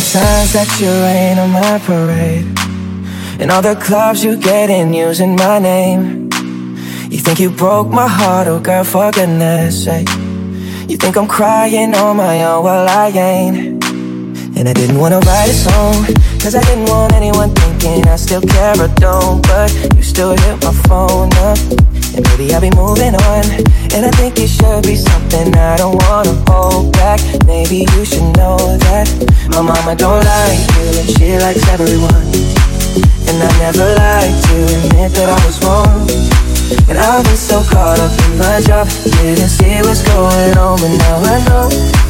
The times that you rain on my parade. And all the clubs you get in using my name. You think you broke my heart, oh girl, for goodness sake. You think I'm crying on my own, well I ain't. And I didn't wanna write a song Cause I didn't want anyone thinking I still care or don't But you still hit my phone up. And maybe I'll be moving on. And I think it should be something I don't wanna hold back. Maybe you should know that My mama don't like you and she likes everyone. And I never like to admit that I was wrong. And I've been so caught up in my job Didn't see what's going on but now I know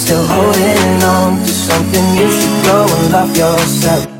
still holding on to something, you should go and love yourself.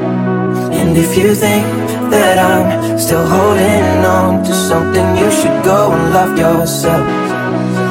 And if you think that I'm still holding on to something You should go and love yourself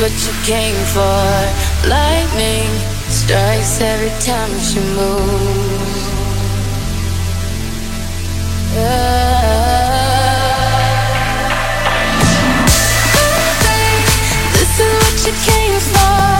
what you came for. Lightning strikes every time she moves. Yeah. This is what you came for.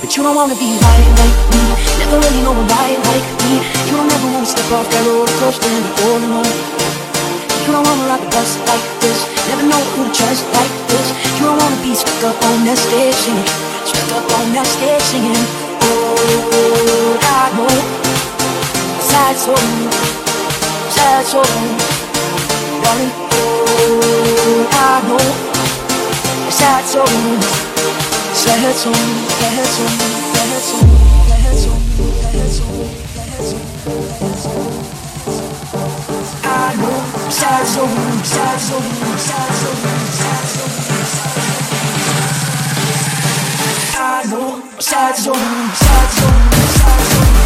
But you don't wanna be high like me, never really know a ride like me. You don't ever wanna step off that roller coaster and be all alone. You don't wanna ride the bus like this, never know who to trust like this. You don't wanna be stuck up on that stage singing, stuck up on that stage singing. Oh, I know sad soul, sad soul, darling. Oh, I know, sad soul, sad soul, sad soul, sad soul, sad soul,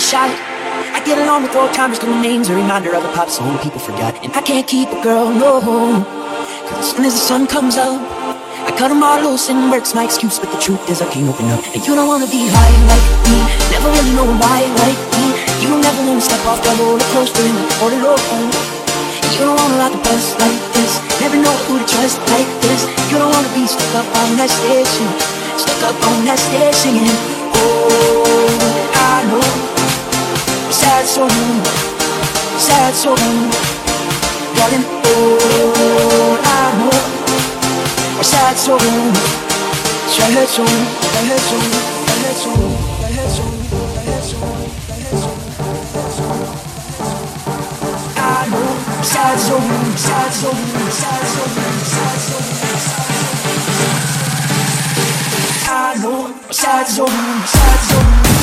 soul. shot. I get along with old timers, little names, a reminder of a pop song people forgot. And I can't keep a girl, no. Cause as soon as the sun comes up, I cut them all loose and work's my excuse. But the truth is, I can't open up. And you don't wanna be high like me, never really know why like me. You don't ever wanna step off the roller coaster and it open. You don't wanna ride the bus like this, never know who to trust like this. You don't wanna be stuck up on that station, stuck up on that station. Oh, I know sad soul, sad soul, darling. Oh, I know a sad sad soul, sad soul, sad soul, sad soul, sad soul, sad soul. I know sad soul, sad soul, sad soul, sad soul. I know sad soul, sad soul. Sad soul, sad soul.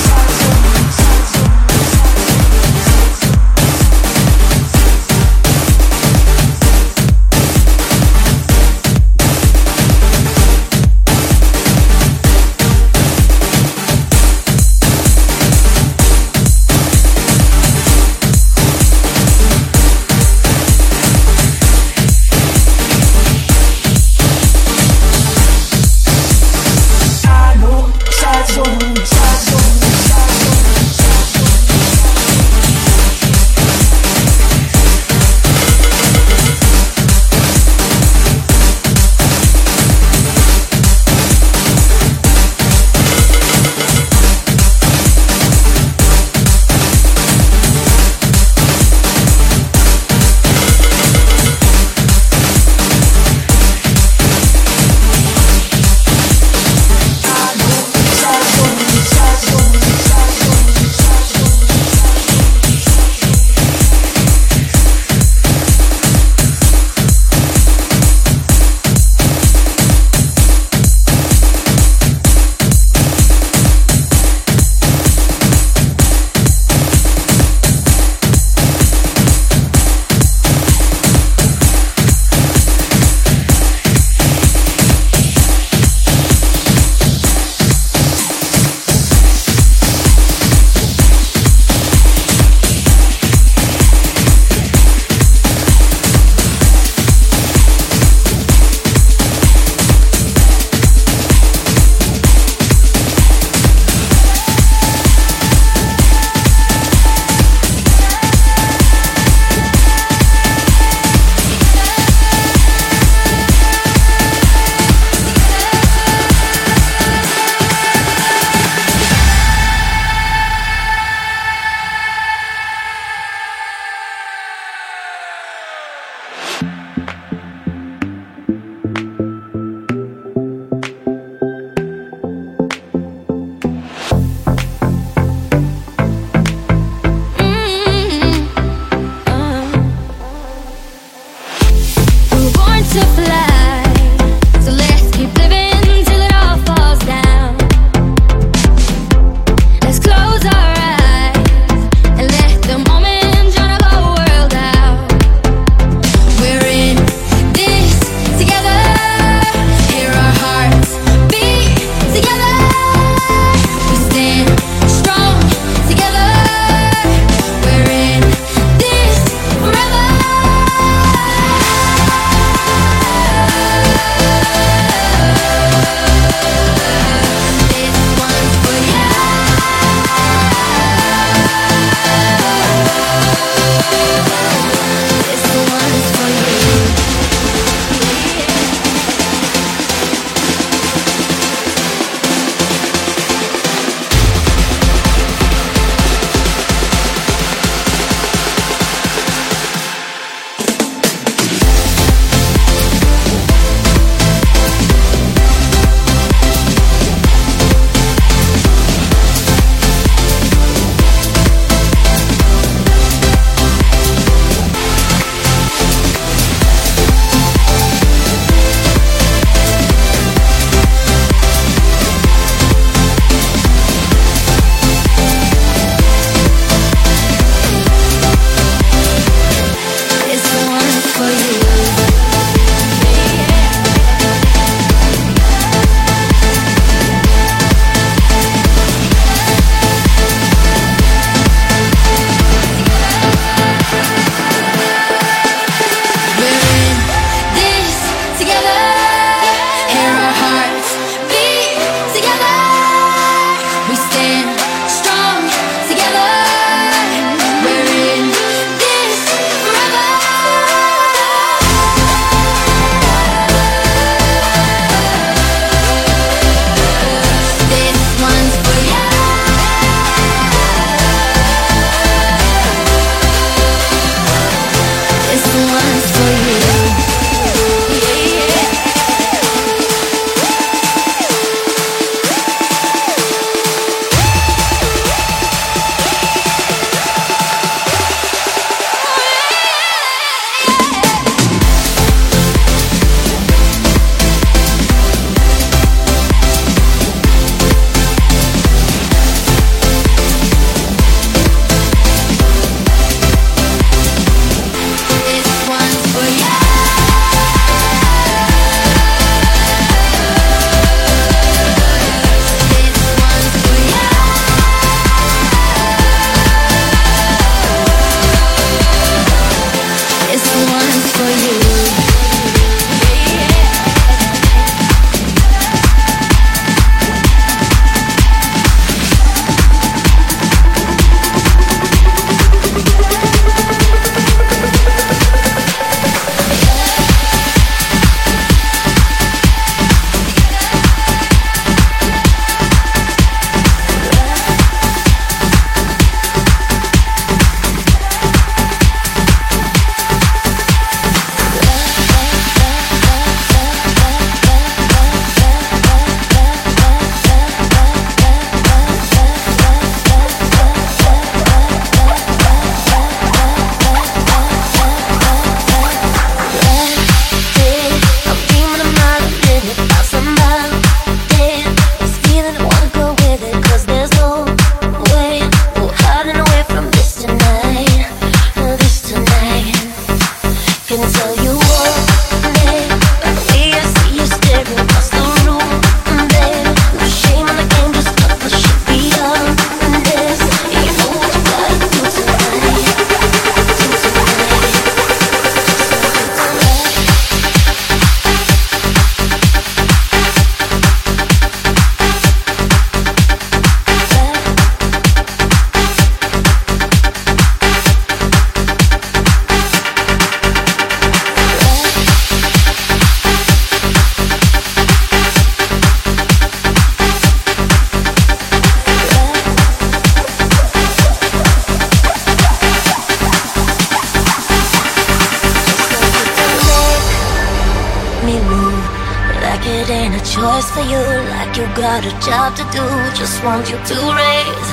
want you to raise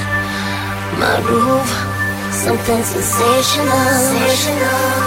my roof. Something sensational. sensational.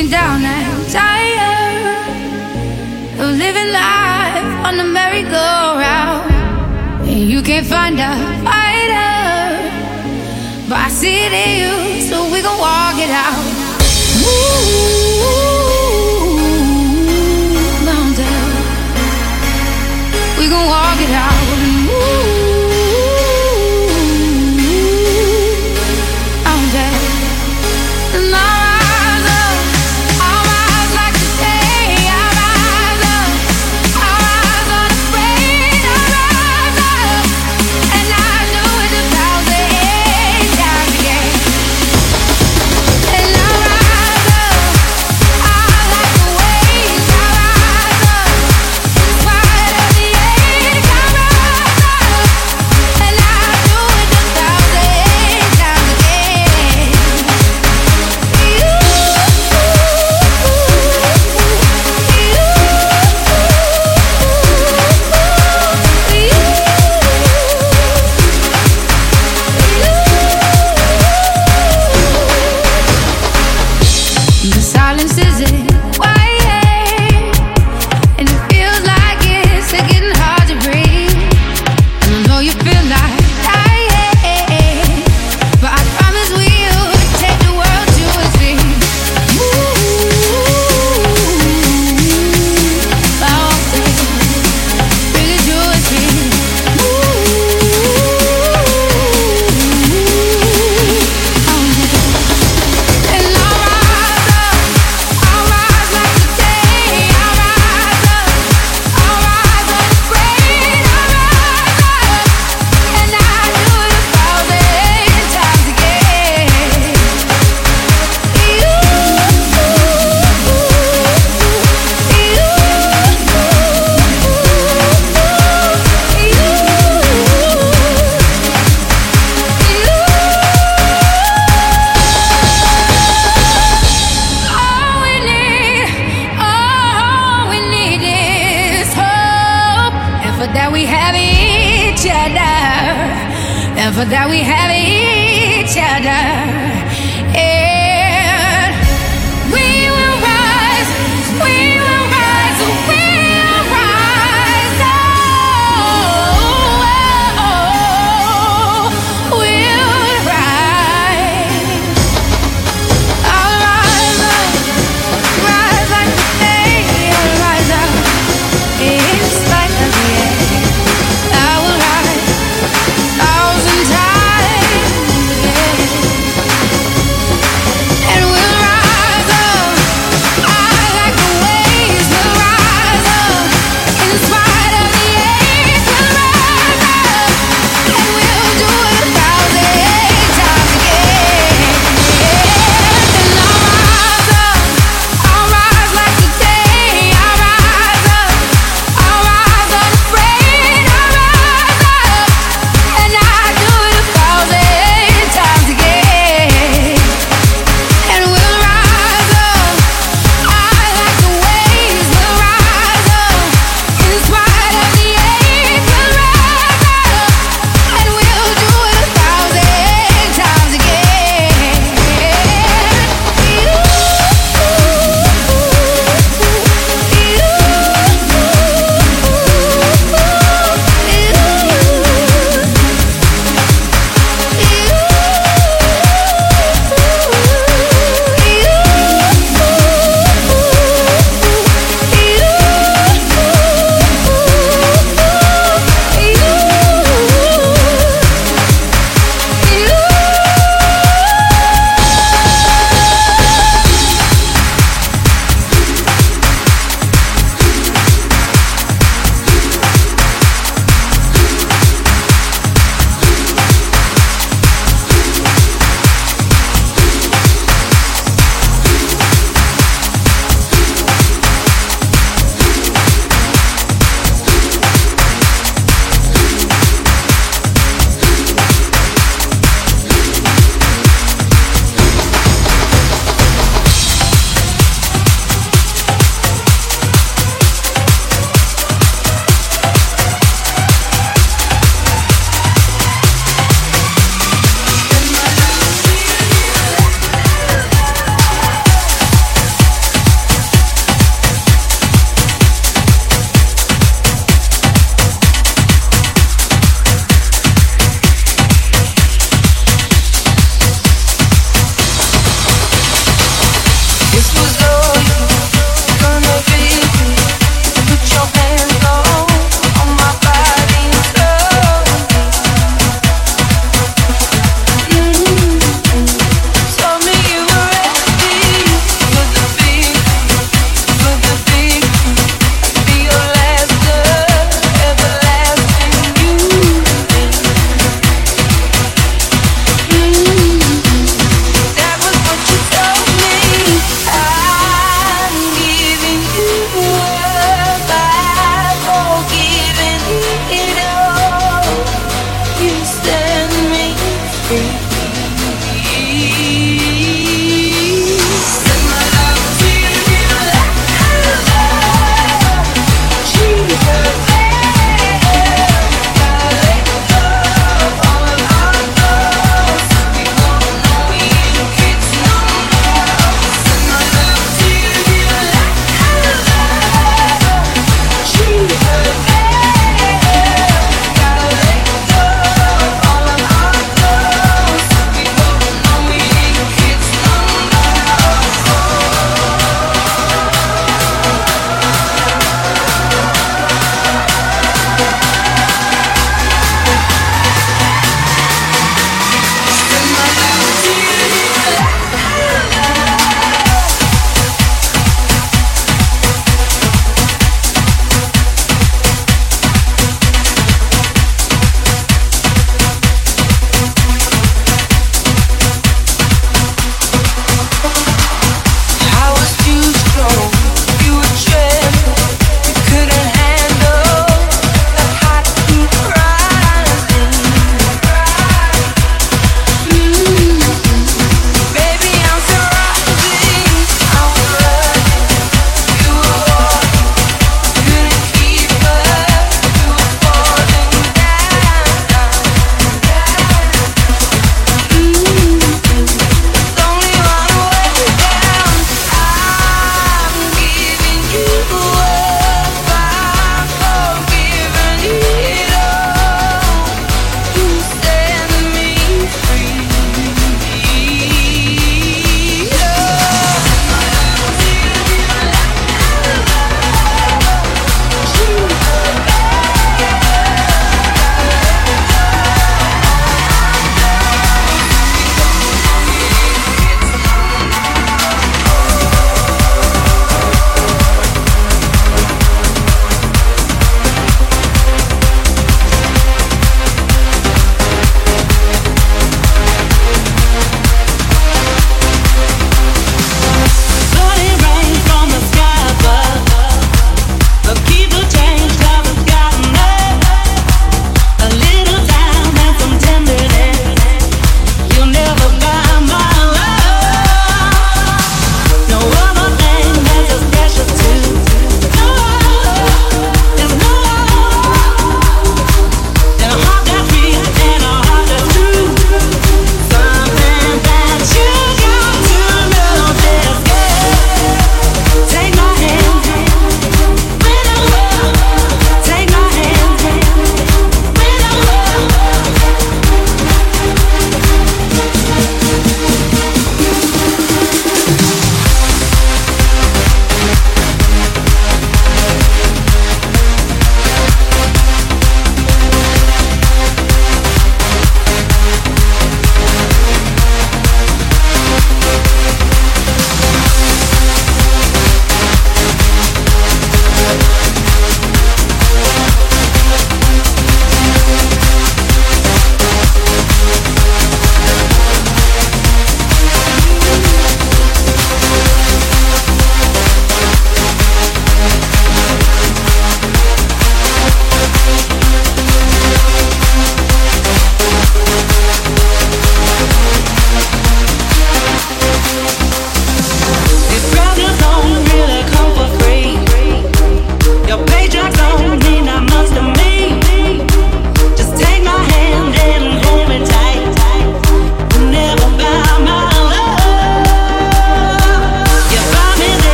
feeling down and tired of living life on the merry-go-round. And you can't find a fighter, but I see it in you, so we gon' walk it out.